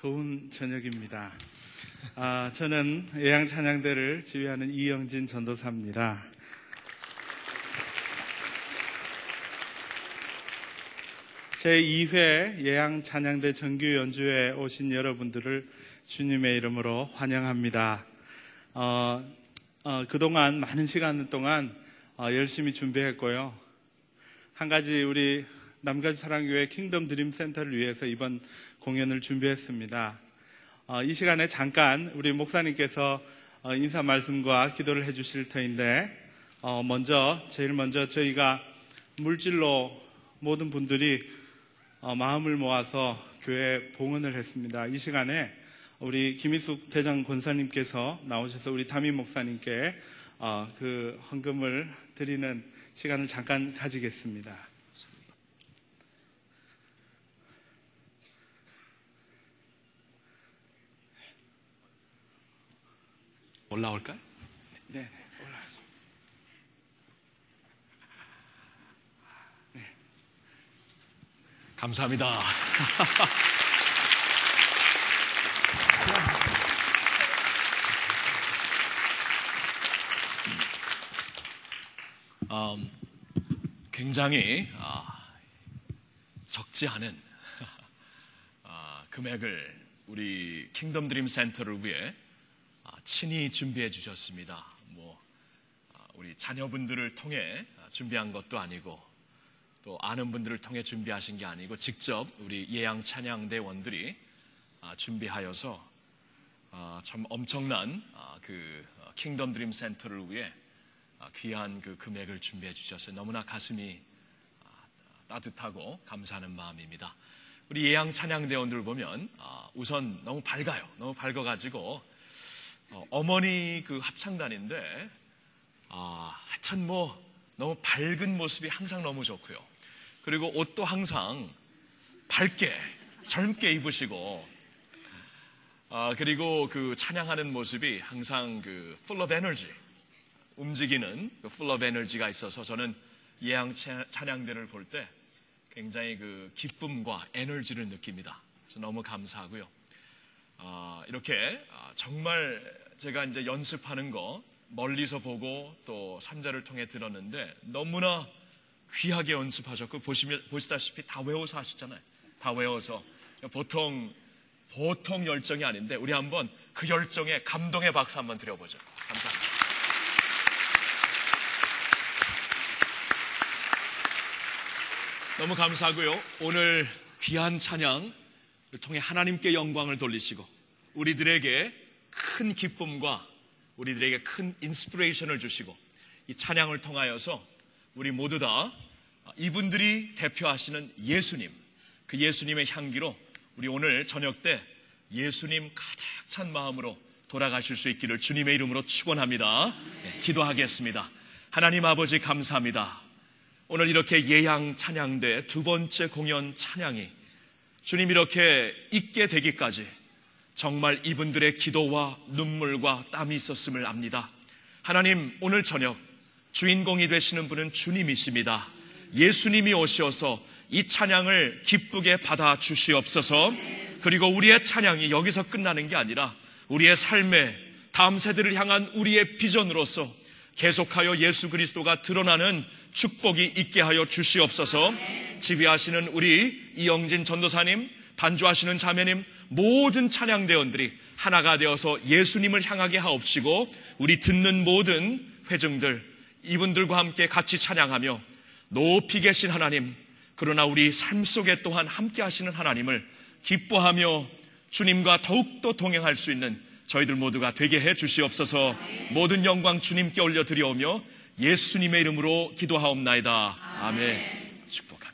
좋은 저녁입니다. 아, 저는 예양 찬양대를 지휘하는 이영진 전도사입니다. 제2회 예양 찬양대 정규 연주회 오신 여러분들을 주님의 이름으로 환영합니다. 어, 어, 그동안 많은 시간 동안 어, 열심히 준비했고요. 한 가지 우리 남가주 사랑교회 Kingdom Dream Center를 위해서 이번 공연을 준비했습니다. 어, 이 시간에 잠깐 우리 목사님께서 어, 인사 말씀과 기도를 해주실 터인데 어, 먼저 제일 먼저 저희가 물질로 모든 분들이 어, 마음을 모아서 교회 봉헌을 했습니다. 이 시간에 우리 김희숙 대장 권사님께서 나오셔서 우리 담임 목사님께 어, 그 헌금을 드리는 시간을 잠깐 가지겠습니다. 올라올까요? 네, 네, 올라가죠. 감사합니다. 음, 굉장히 아, 적지 않은 아, 금액을 우리 Kingdom Dream Center를 위해 아, 친히 준비해 주셨습니다. 뭐 아, 우리 자녀분들을 통해 아, 준비한 것도 아니고 또 아는 분들을 통해 준비하신 게 아니고 직접 우리 예향 찬양대원들이 아, 준비하여서 아, 참 엄청난 아, 그 어, Kingdom Dream Center를 위해 아, 귀한 그 금액을 준비해 주셔서 너무나 가슴이 아, 따뜻하고 감사하는 마음입니다. 우리 예양 찬양대원들 보면 아, 우선 너무 밝아요. 너무 밝아가지고 어, 어머니 그 합창단인데 아, 하여튼 뭐 너무 밝은 모습이 항상 너무 좋고요. 그리고 옷도 항상 밝게 젊게 입으시고 아, 그리고 그 찬양하는 모습이 항상 그 full of energy 움직이는 그 full of energy가 있어서 저는 예양 찬- 찬양대를 볼 때 굉장히 그 기쁨과 에너지를 느낍니다. 그래서 너무 감사하고요. 아, 이렇게 아, 정말 제가 이제 연습하는 거 멀리서 보고 또 산자를 통해 들었는데 너무나 귀하게 연습하셨고 보시면 보시다시피 다 외워서 하시잖아요. 다 외워서 보통 보통 열정이 아닌데 우리 한번 그 열정에 감동의 박수 한번 드려보죠. 감사합니다. 너무 감사하고요. 오늘 귀한 찬양을 통해 하나님께 영광을 돌리시고 우리들에게 큰 기쁨과 우리들에게 큰 인스피레이션을 주시고 이 찬양을 통하여서 우리 모두 다 이분들이 대표하시는 예수님, 그 예수님의 향기로 우리 오늘 저녁 때 예수님 가득 찬 마음으로 돌아가실 수 있기를 주님의 이름으로 축원합니다. 네, 기도하겠습니다. 하나님 아버지 감사합니다. 오늘 이렇게 예양 찬양대 두 번째 공연 찬양이 주님 이렇게 있게 되기까지 정말 이분들의 기도와 눈물과 땀이 있었음을 압니다. 하나님 오늘 저녁 주인공이 되시는 분은 주님이십니다. 예수님이 오셔서 이 찬양을 기쁘게 받아 주시옵소서. 그리고 우리의 찬양이 여기서 끝나는 게 아니라 우리의 삶에 다음 세대를 향한 우리의 비전으로서 계속하여 예수 그리스도가 드러나는 축복이 있게 하여 주시옵소서. 지휘하시는 우리 이영진 전도사님, 반주하시는 자매님, 모든 찬양대원들이 하나가 되어서 예수님을 향하게 하옵시고 우리 듣는 모든 회중들 이분들과 함께 같이 찬양하며 높이 계신 하나님 그러나 우리 삶 속에 또한 함께 하시는 하나님을 기뻐하며 주님과 더욱더 동행할 수 있는 저희들 모두가 되게 해 주시옵소서 모든 영광 주님께 올려드리오며 예수님의 이름으로 기도하옵나이다. 아멘. 축복합니다.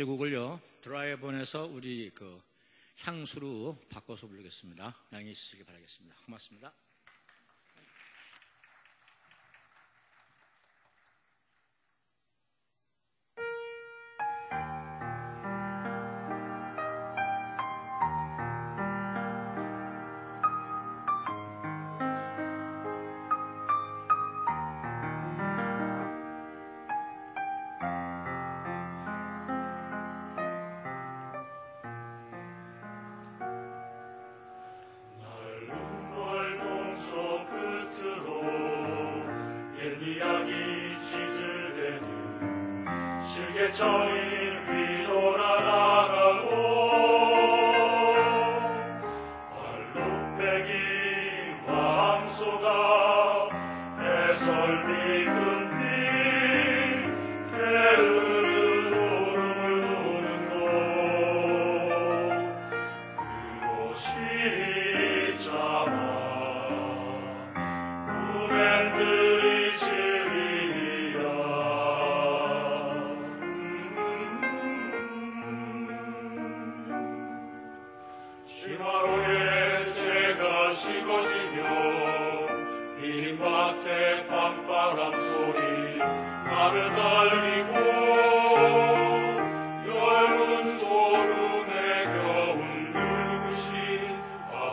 제곡을요 드라이본에서 우리 그 향수로 바꿔서 부르겠습니다. 양해해 주시기 바라겠습니다. 고맙습니다.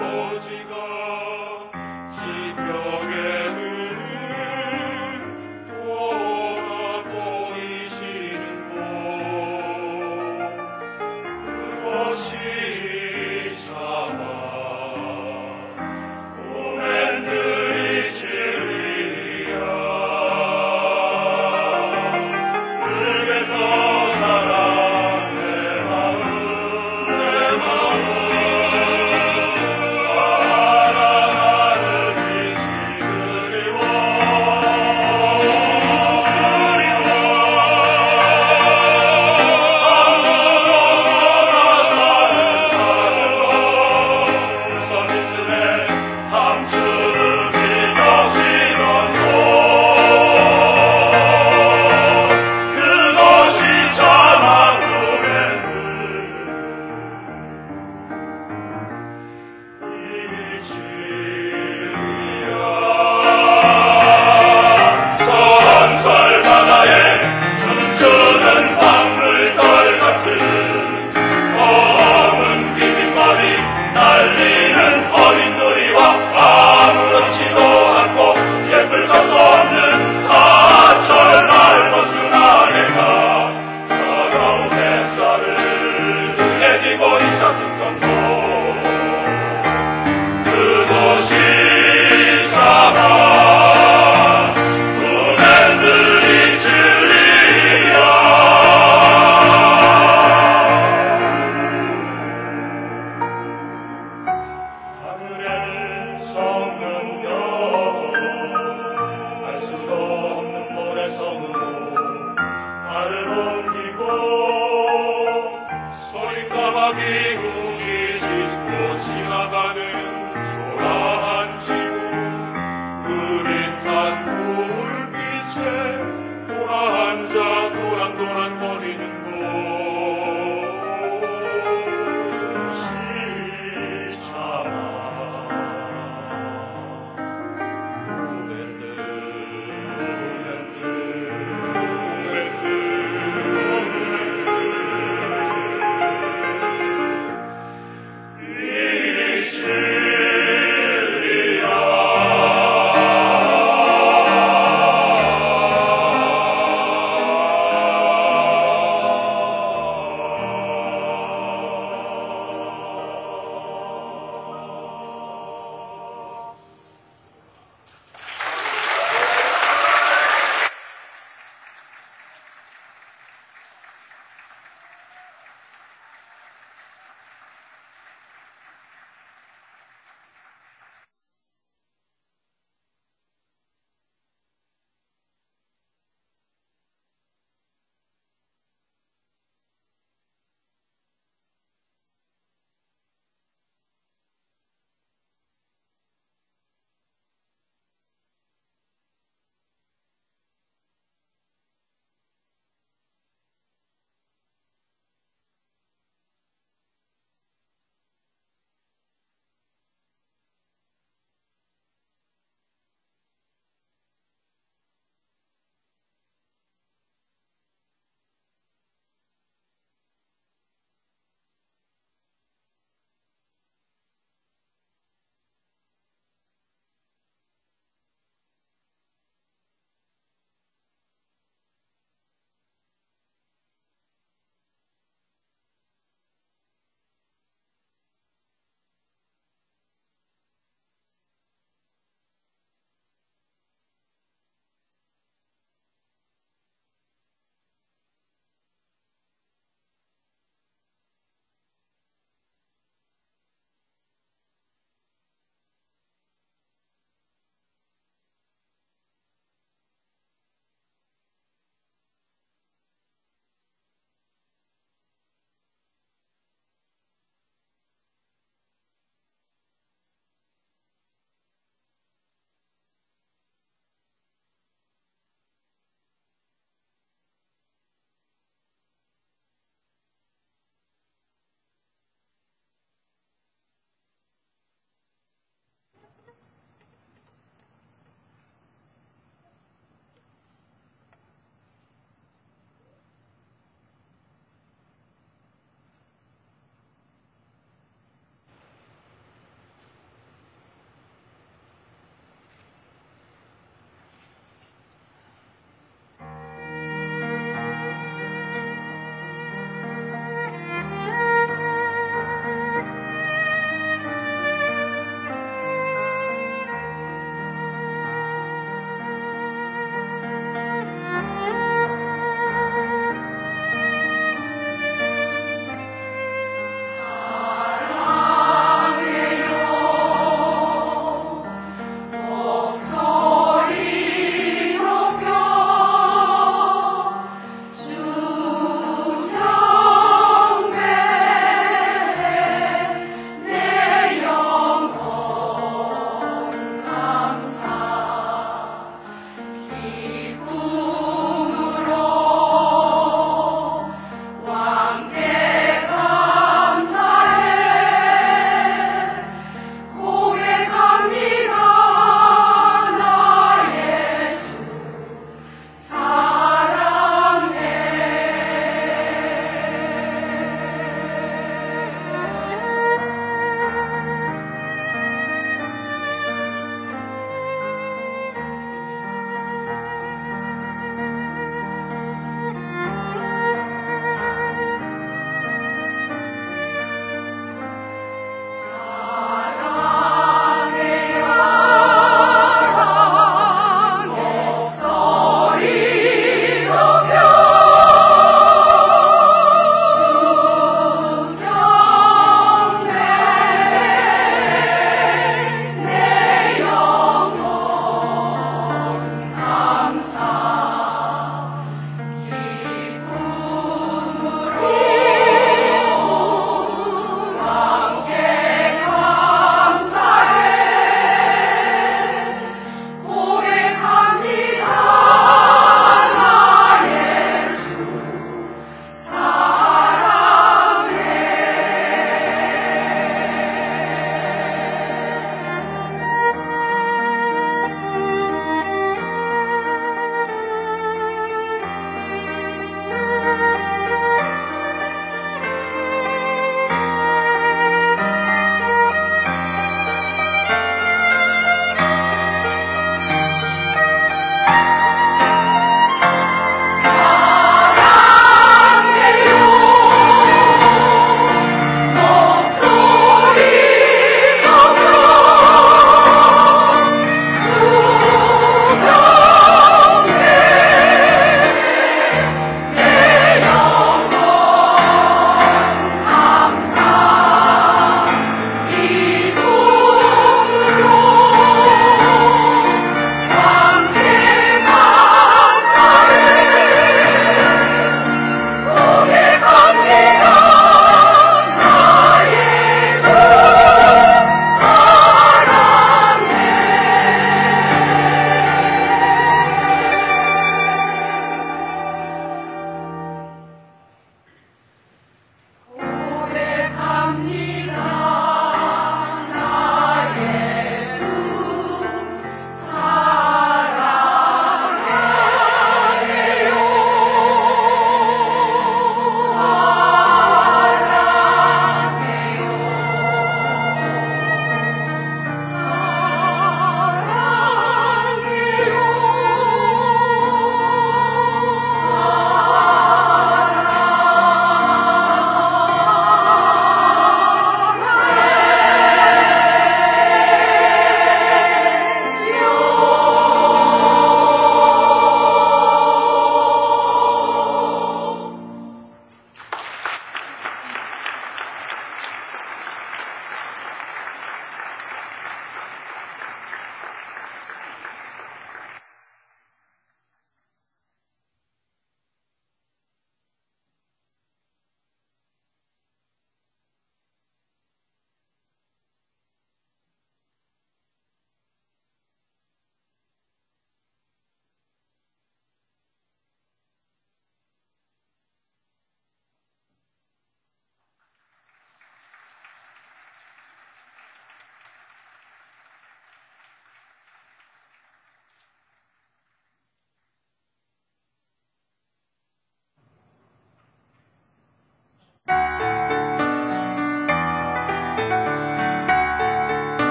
아버지가 지평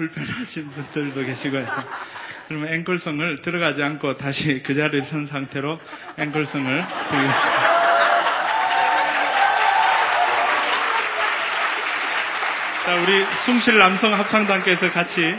불편하신 분들도 계시고 해서 그러면 앵콜송을 들어가지 않고 다시 그 자리에 선 상태로 앵콜송을 드리겠습니다. 자, 우리 숭실 남성 합창단께서 같이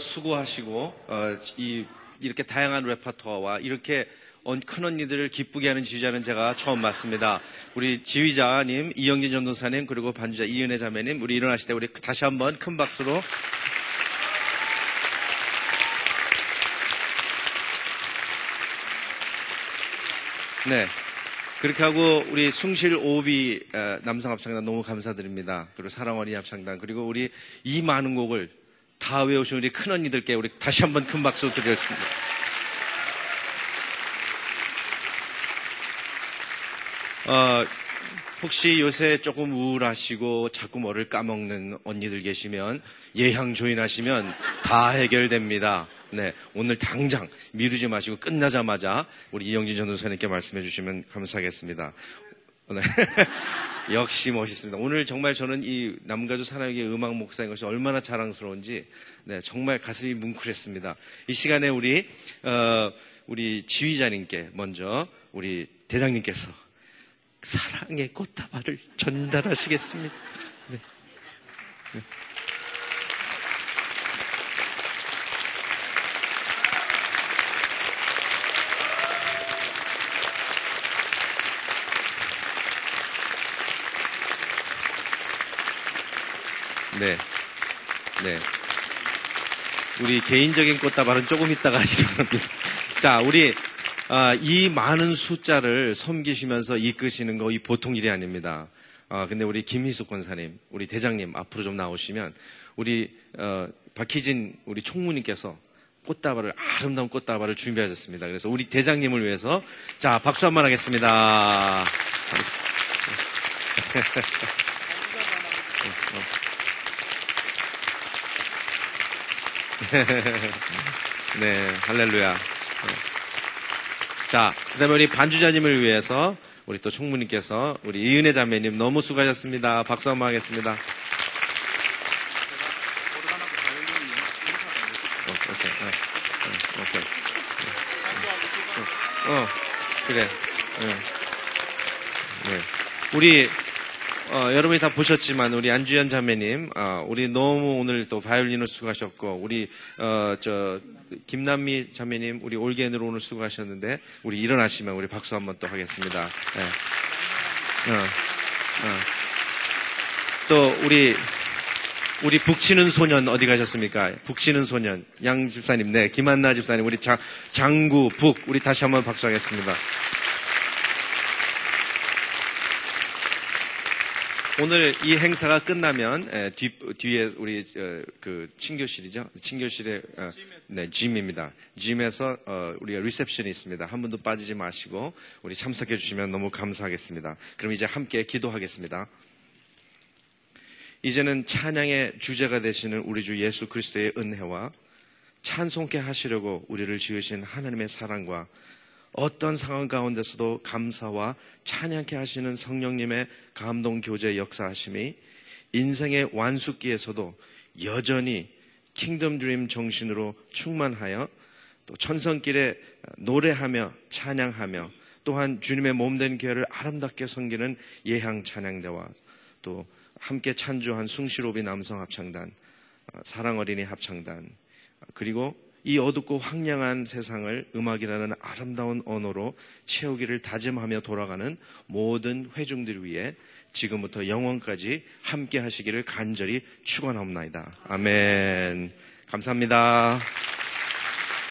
수고하시고, 어, 이, 이렇게 다양한 레퍼토어와 이렇게 언- 큰 언니들을 기쁘게 하는 지휘자는 제가 처음 맞습니다. 우리 지휘자님, 이영진 전도사님, 그리고 반주자 이은혜 자매님, 우리 일어나실 때 우리 다시 한번 큰 박수로 네. 그렇게 하고 우리 숭실 오비 어, 남성 합창단 너무 감사드립니다. 그리고 사랑어린이 합창단 그리고 우리 이 많은 곡을 다 외우신 우리 큰 언니들께 우리 다시 한번 큰 박수 드리겠습니다. 어, 혹시 요새 조금 우울하시고 자꾸 뭐를 까먹는 언니들 계시면 예향 조인하시면 다 해결됩니다. 네, 오늘 당장 미루지 마시고 끝나자마자 우리 이영진 전도사님께 말씀해 주시면 감사하겠습니다. 네. 역시 멋있습니다. 오늘 정말 저는 이 남가주 사랑의 음악 목사인 것이 얼마나 자랑스러운지 네, 정말 가슴이 뭉클했습니다. 이 시간에 우리 어, 우리 지휘자님께 먼저 우리 대장님께서 사랑의 꽃다발을 전달하시겠습니다. 네. 네. 네. 우리 개인적인 꽃다발은 조금 있다가 하시기 바랍니다. 자, 우리, 아, 이 많은 숫자를 섬기시면서 이끄시는 거 이 보통 일이 아닙니다. 아, 근데 우리 김희숙 권사님, 우리 대장님 앞으로 좀 나오시면 우리, 어, 박희진 우리 총무님께서 꽃다발을, 아름다운 꽃다발을 준비하셨습니다. 그래서 우리 대장님을 위해서 자, 박수 한 번 하겠습니다. 네, 할렐루야. 네. 자, 그 다음에 우리 반주자님을 위해서 우리 또 총무님께서 우리 이은혜 자매님 너무 수고하셨습니다. 박수 한번 하겠습니다. 어, 오케이, 어, 어, 오케이. 어, 그래. 네. 네. 우리 어, 여러분이 다 보셨지만 우리 안주현 자매님, 어, 우리 너무 오늘 또 바이올린을 수고하셨고 우리 어, 저 김남미 자매님, 우리 올게인으로 오늘 수고하셨는데 우리 일어나시면 우리 박수 한번 또 하겠습니다. 네. 어, 어. 또 우리 우리 북치는 소년 어디 가셨습니까? 북치는 소년 양 집사님, 네 김한나 집사님, 우리 장, 장구 북 우리 다시 한번 박수하겠습니다. 오늘 이 행사가 끝나면 에, 뒤, 뒤에 우리 어, 그 친교실이죠. 친교실에 어, 네 짐입니다. 짐에서 어, 우리가 리셉션이 있습니다. 한 분도 빠지지 마시고 우리 참석해 주시면 너무 감사하겠습니다. 그럼 이제 함께 기도하겠습니다. 이제는 찬양의 주제가 되시는 우리 주 예수 그리스도의 은혜와 찬송케 하시려고 우리를 지으신 하나님의 사랑과 어떤 상황 가운데서도 감사와 찬양케 하시는 성령님의 감동 교제 역사하심이 인생의 완숙기에서도 여전히 킹덤 드림 정신으로 충만하여 또 천성길에 노래하며 찬양하며 또한 주님의 몸된 교회를 아름답게 섬기는 예향 찬양대와 또 함께 찬주한 숭실오비 남성 합창단, 사랑 어린이 합창단, 그리고 이 어둡고 황량한 세상을 음악이라는 아름다운 언어로 채우기를 다짐하며 돌아가는 모든 회중들 위해 지금부터 영원까지 함께 하시기를 간절히 축원하옵나이다. 아멘. 감사합니다.